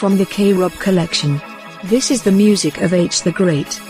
from the K-Rob collection. This is the music of H the Great.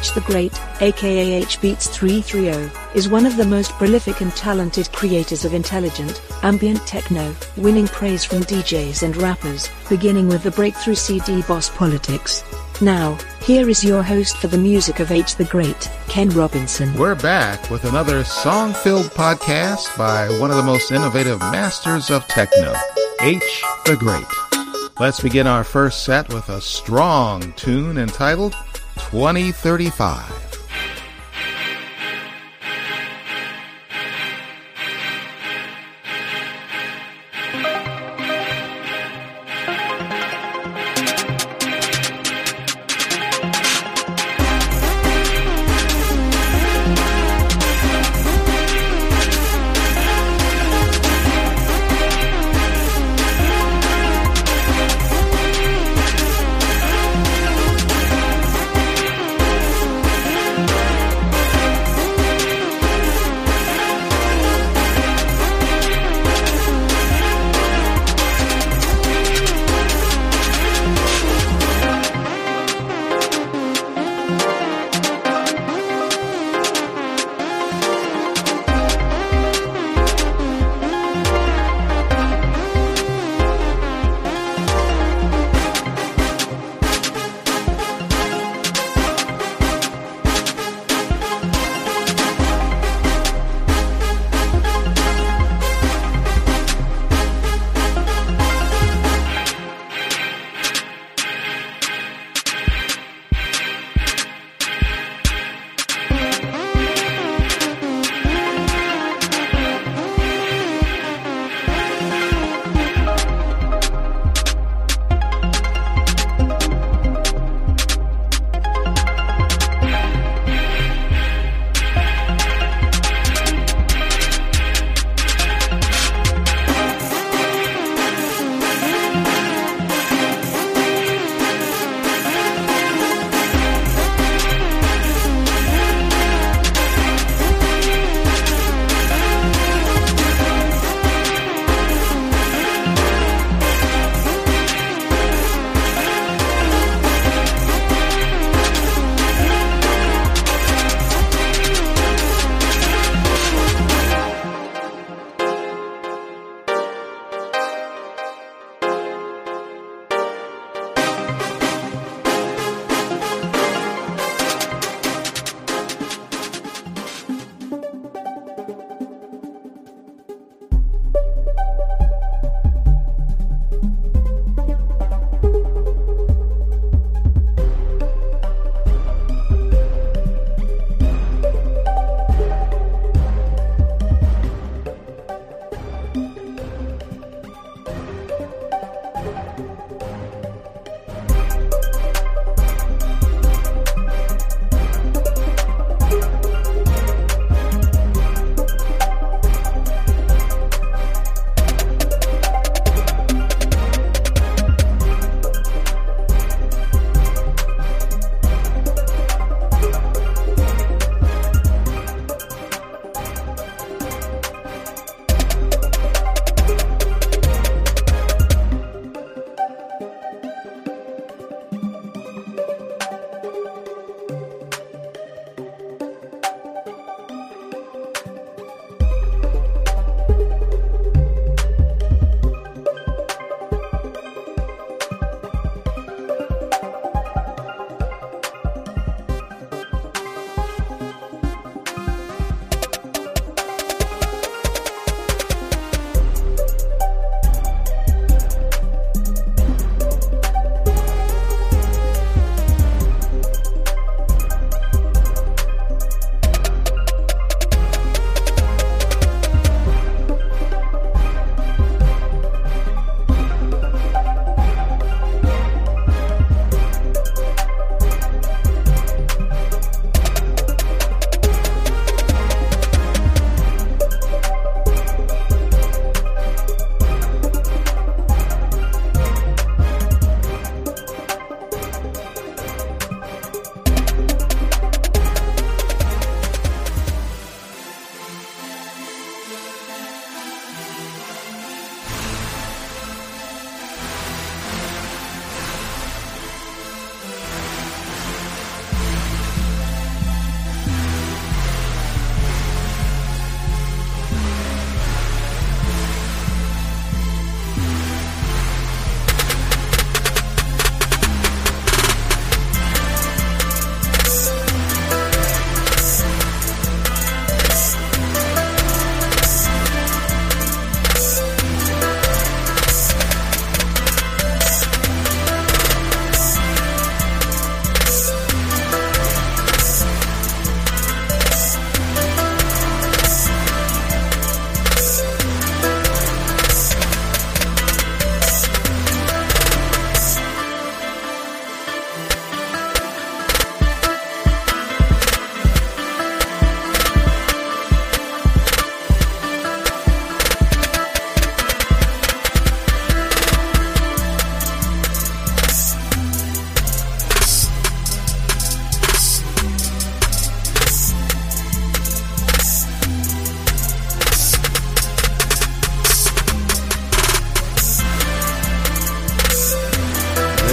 H the Great, aka HBeatz330, is one of the most prolific and talented creators of intelligent, ambient techno, winning praise from DJs and rappers, beginning with the breakthrough CD Boss Politics. Now, here is your host for the music of H the Great, Ken Robinson. We're back with another song filled podcast by one of the most innovative masters of techno, H the Great. Let's begin our first set with a strong tune entitled 2035.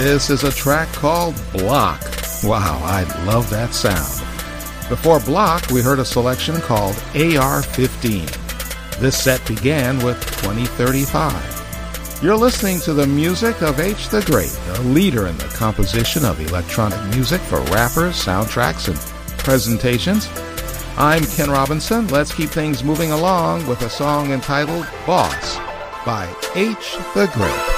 This is a track called Block. Wow, I love that sound. Before Block, we heard a selection called AR 15. This set began with 2035. You're listening to the music of H the Great, a leader in the composition of electronic music for rappers, soundtracks, and presentations. I'm Ken Robinson. Let's keep things moving along with a song entitled Boss by H the Great.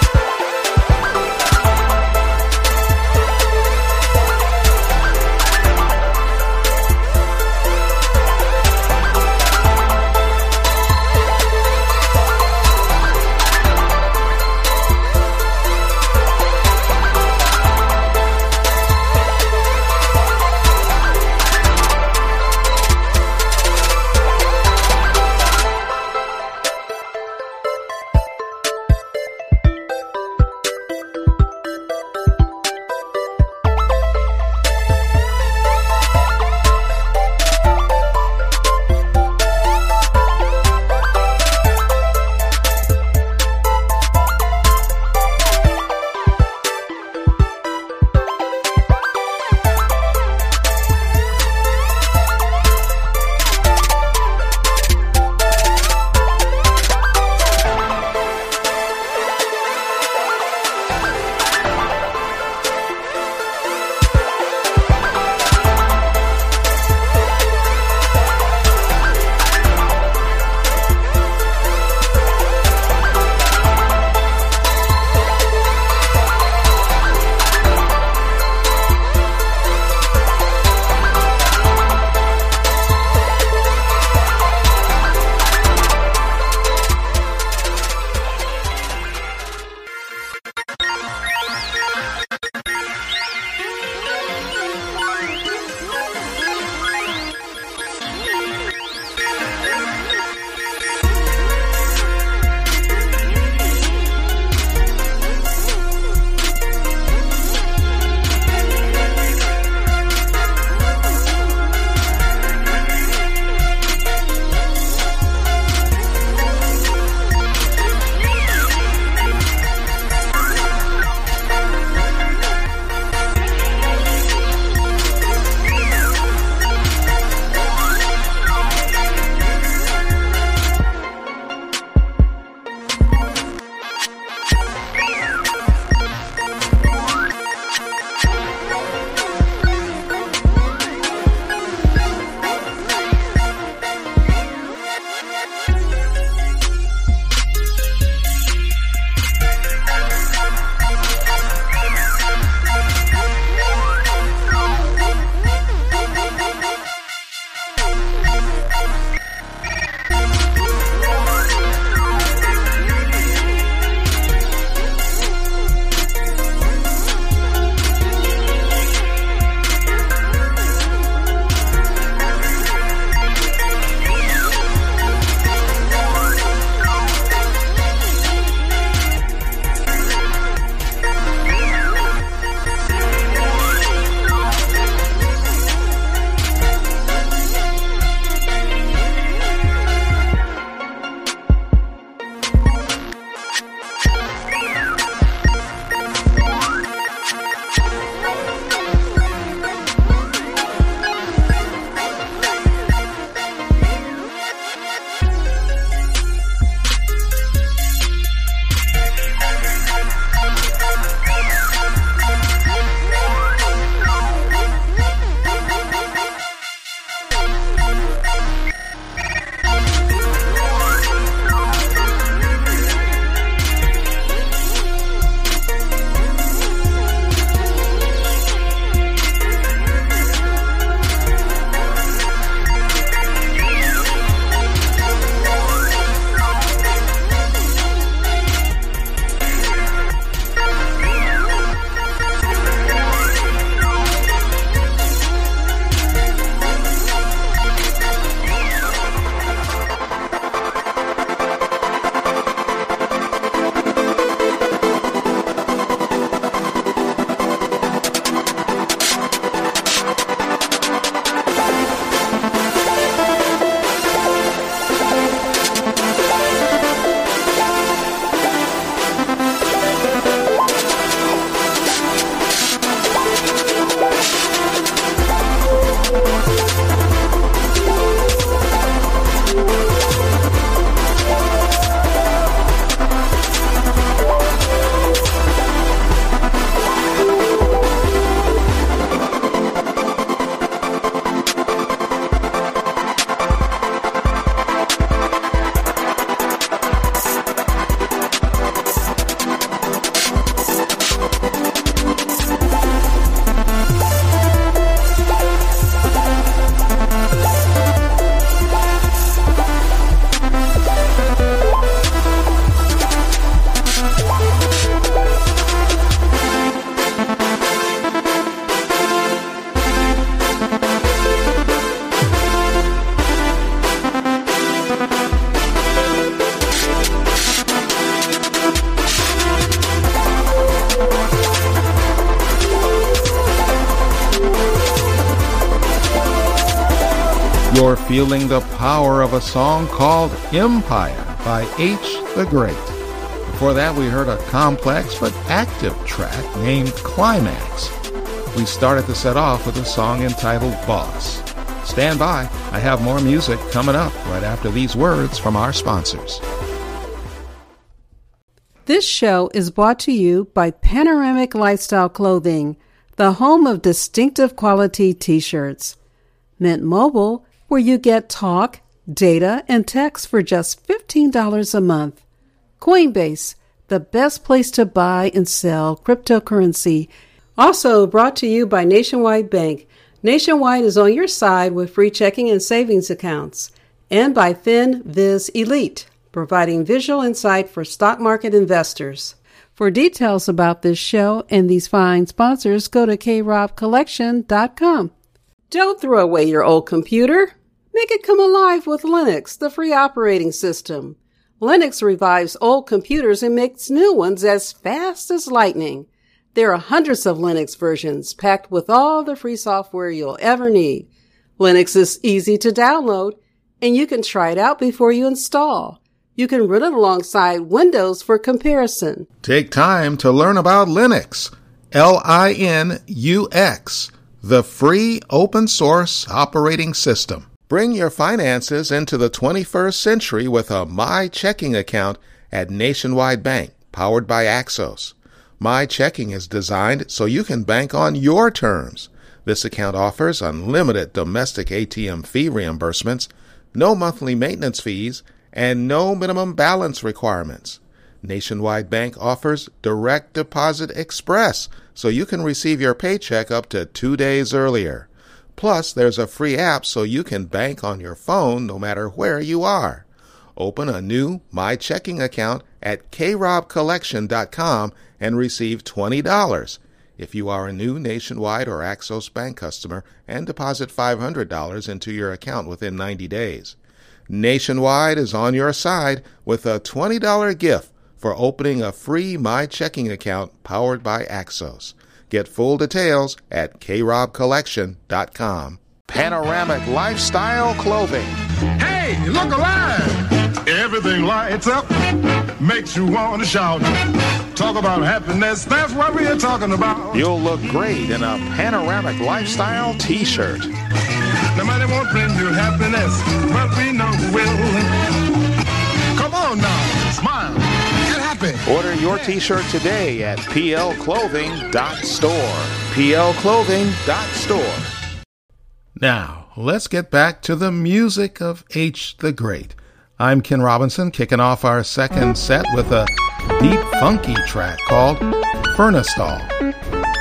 Feeling the power of a song called Empire by H the Great. Before that, we heard a complex but active track named Climax. We started the set off with a song entitled Boss. Stand by. I have more music coming up right after these words from our sponsors. This show is brought to you by Panoramic Lifestyle Clothing, the home of distinctive quality t shirts. Mint Mobile, where you get talk, data, and text for just $15 a month. Coinbase, the best place to buy and sell cryptocurrency. Also brought to you by Nationwide Bank. Nationwide is on your side with free checking and savings accounts. And by FinViz Elite, providing visual insight for stock market investors. For details about this show and these fine sponsors, go to krobcollection.com. Don't throw away your old computer. Make it come alive with Linux, the free operating system. Linux revives old computers and makes new ones as fast as lightning. There are hundreds of Linux versions packed with all the free software you'll ever need. Linux is easy to download and you can try it out before you install. You can run it alongside Windows for comparison. Take time to learn about Linux. L I N U X, the free open source operating system. Bring your finances into the 21st century with a My Checking account at Nationwide Bank, powered by Axos. My Checking is designed so you can bank on your terms. This account offers unlimited domestic ATM fee reimbursements, no monthly maintenance fees, and no minimum balance requirements. Nationwide Bank offers Direct Deposit Express so you can receive your paycheck up to two days earlier. Plus, there's a free app so you can bank on your phone no matter where you are. Open a new My Checking account at krobcollection.com and receive $20 if you are a new Nationwide or Axos Bank customer and deposit $500 into your account within 90 days. Nationwide is on your side with a $20 gift for opening a free My Checking account powered by Axos. Get full details at krobcollection.com. Panoramic Lifestyle Clothing. Hey, look alive! Everything lights up, makes you want to shout. Talk about happiness, that's what we're talking about. You'll look great in a Panoramic Lifestyle t shirt. Nobody won't bring you happiness, but we know who will. Come on now, smile, happy. Order your t-shirt today at plclothing.store. plclothing.store. Now, let's get back to the music of H the Great. I'm Ken Robinson, kicking off our second set with a deep, funky track called Furnace-Stall. That's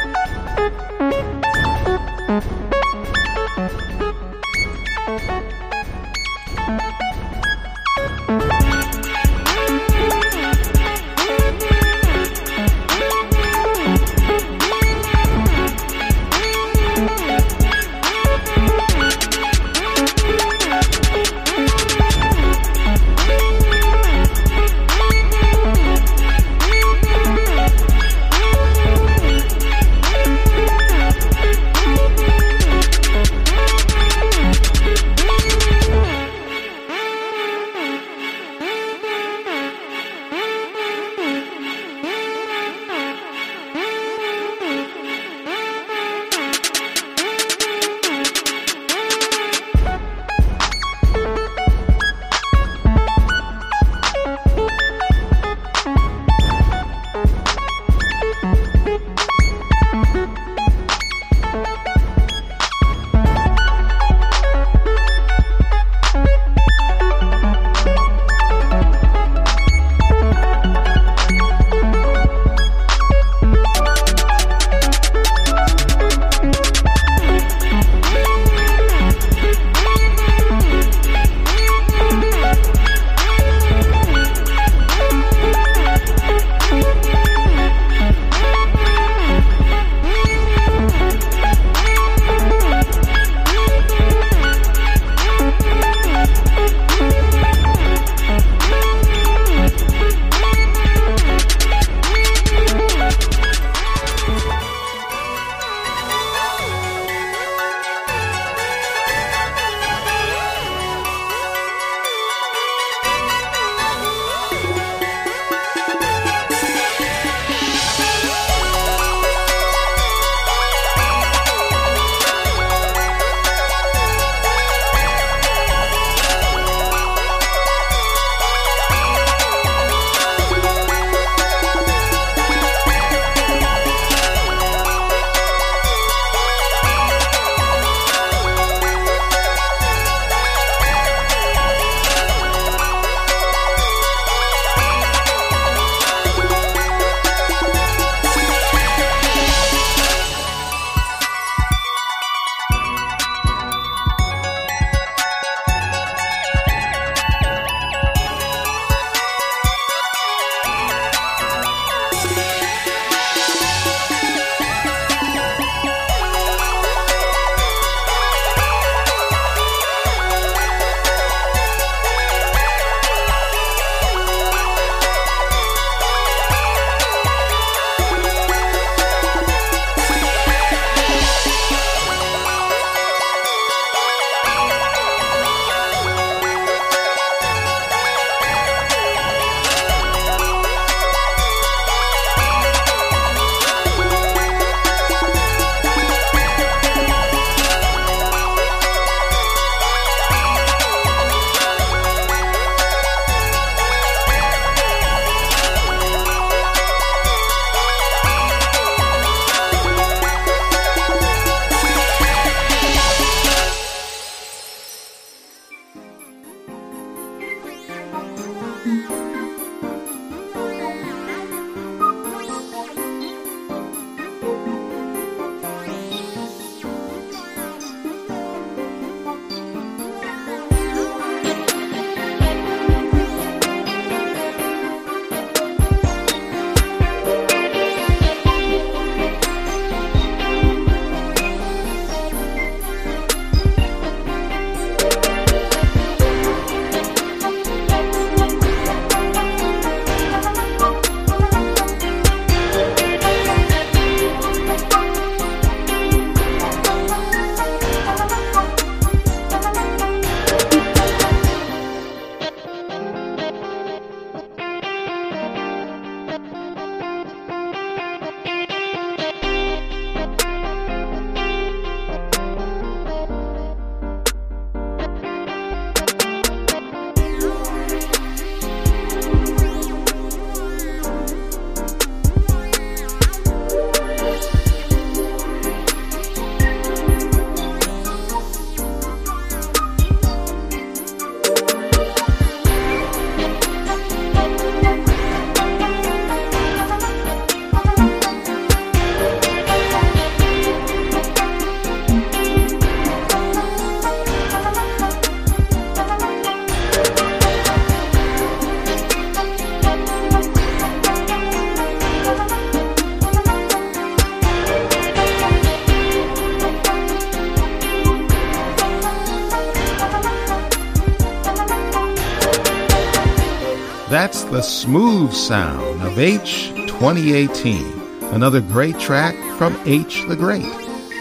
smooth sound of H 2018, another great track from H the Great.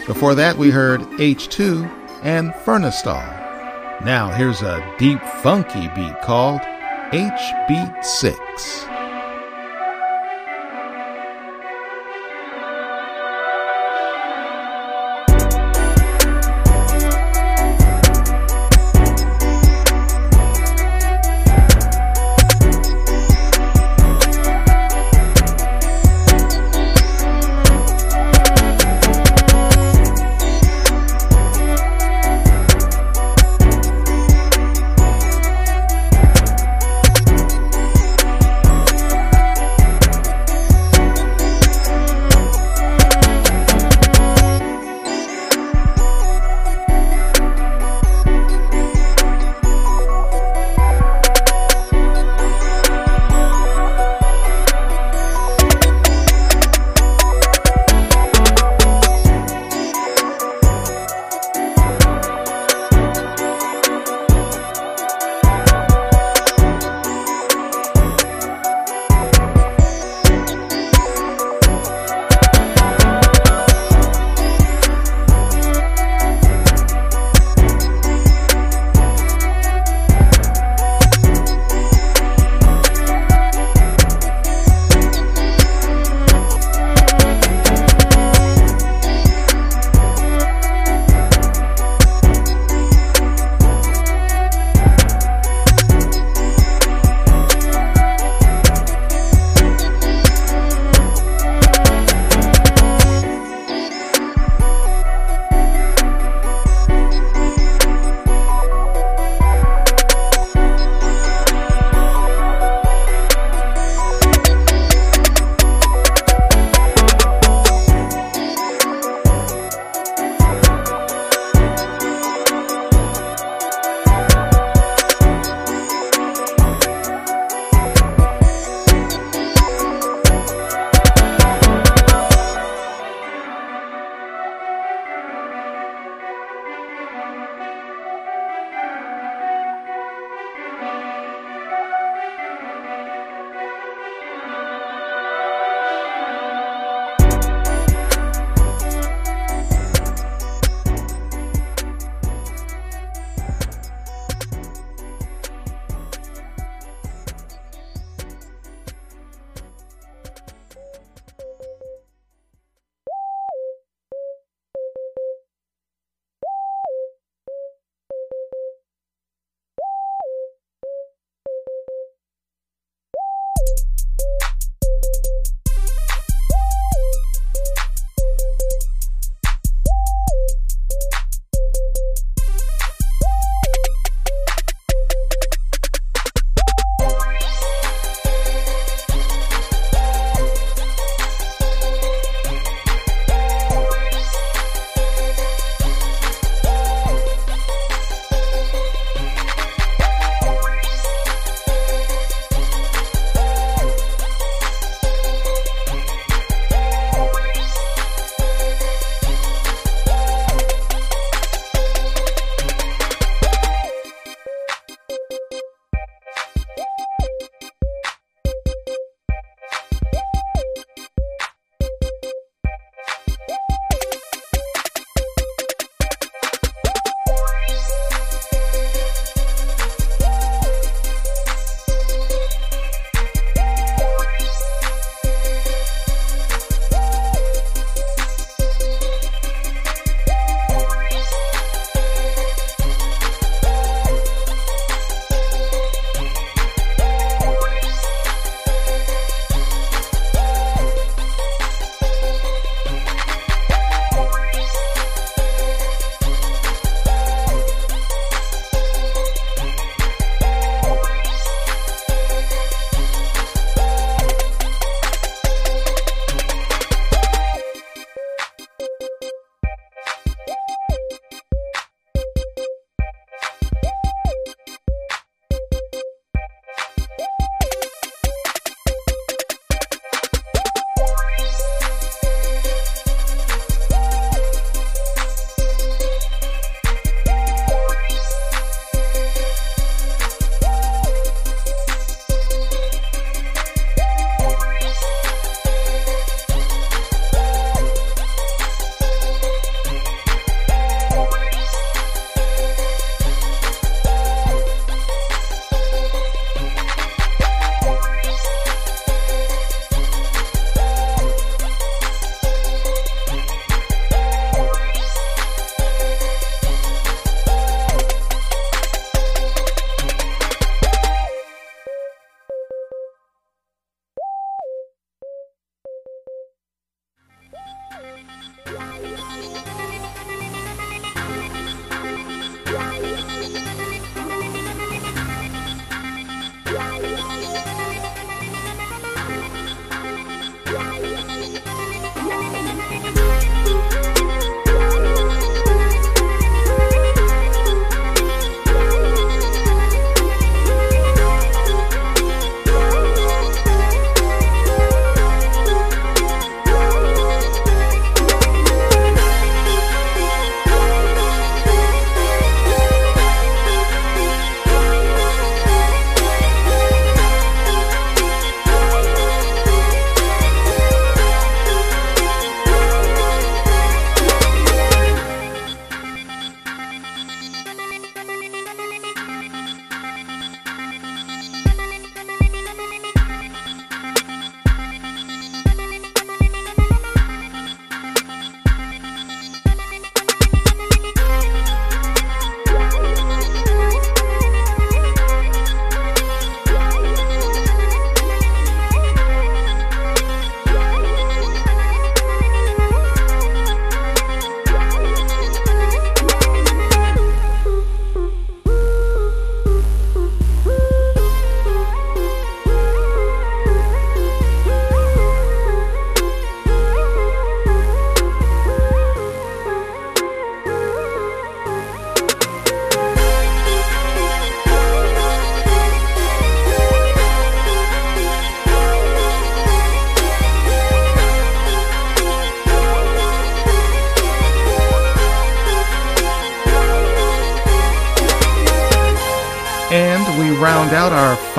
Before that, we heard H2 and Furnistall. Now, here's a deep, funky beat called H Beat 6.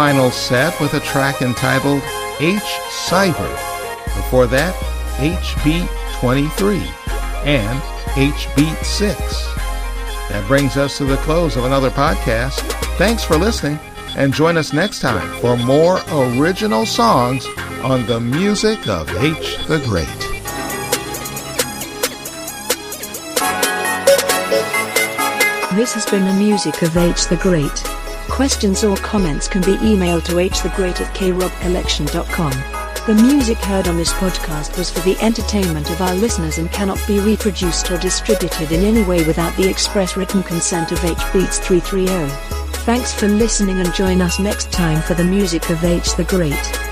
Final set with a track entitled H Cyber. Before that, H Beat 23 and H Beat 6. That brings us to the close of another podcast. Thanks for listening and join us next time for more original songs on the music of H the Great. This has been the music of H the Great. Questions or comments can be emailed to hthegreat at krobcollection.com. The music heard on this podcast was for the entertainment of our listeners and cannot be reproduced or distributed in any way without the express written consent of H Beats 330. Thanks for listening and join us next time for the music of H the Great.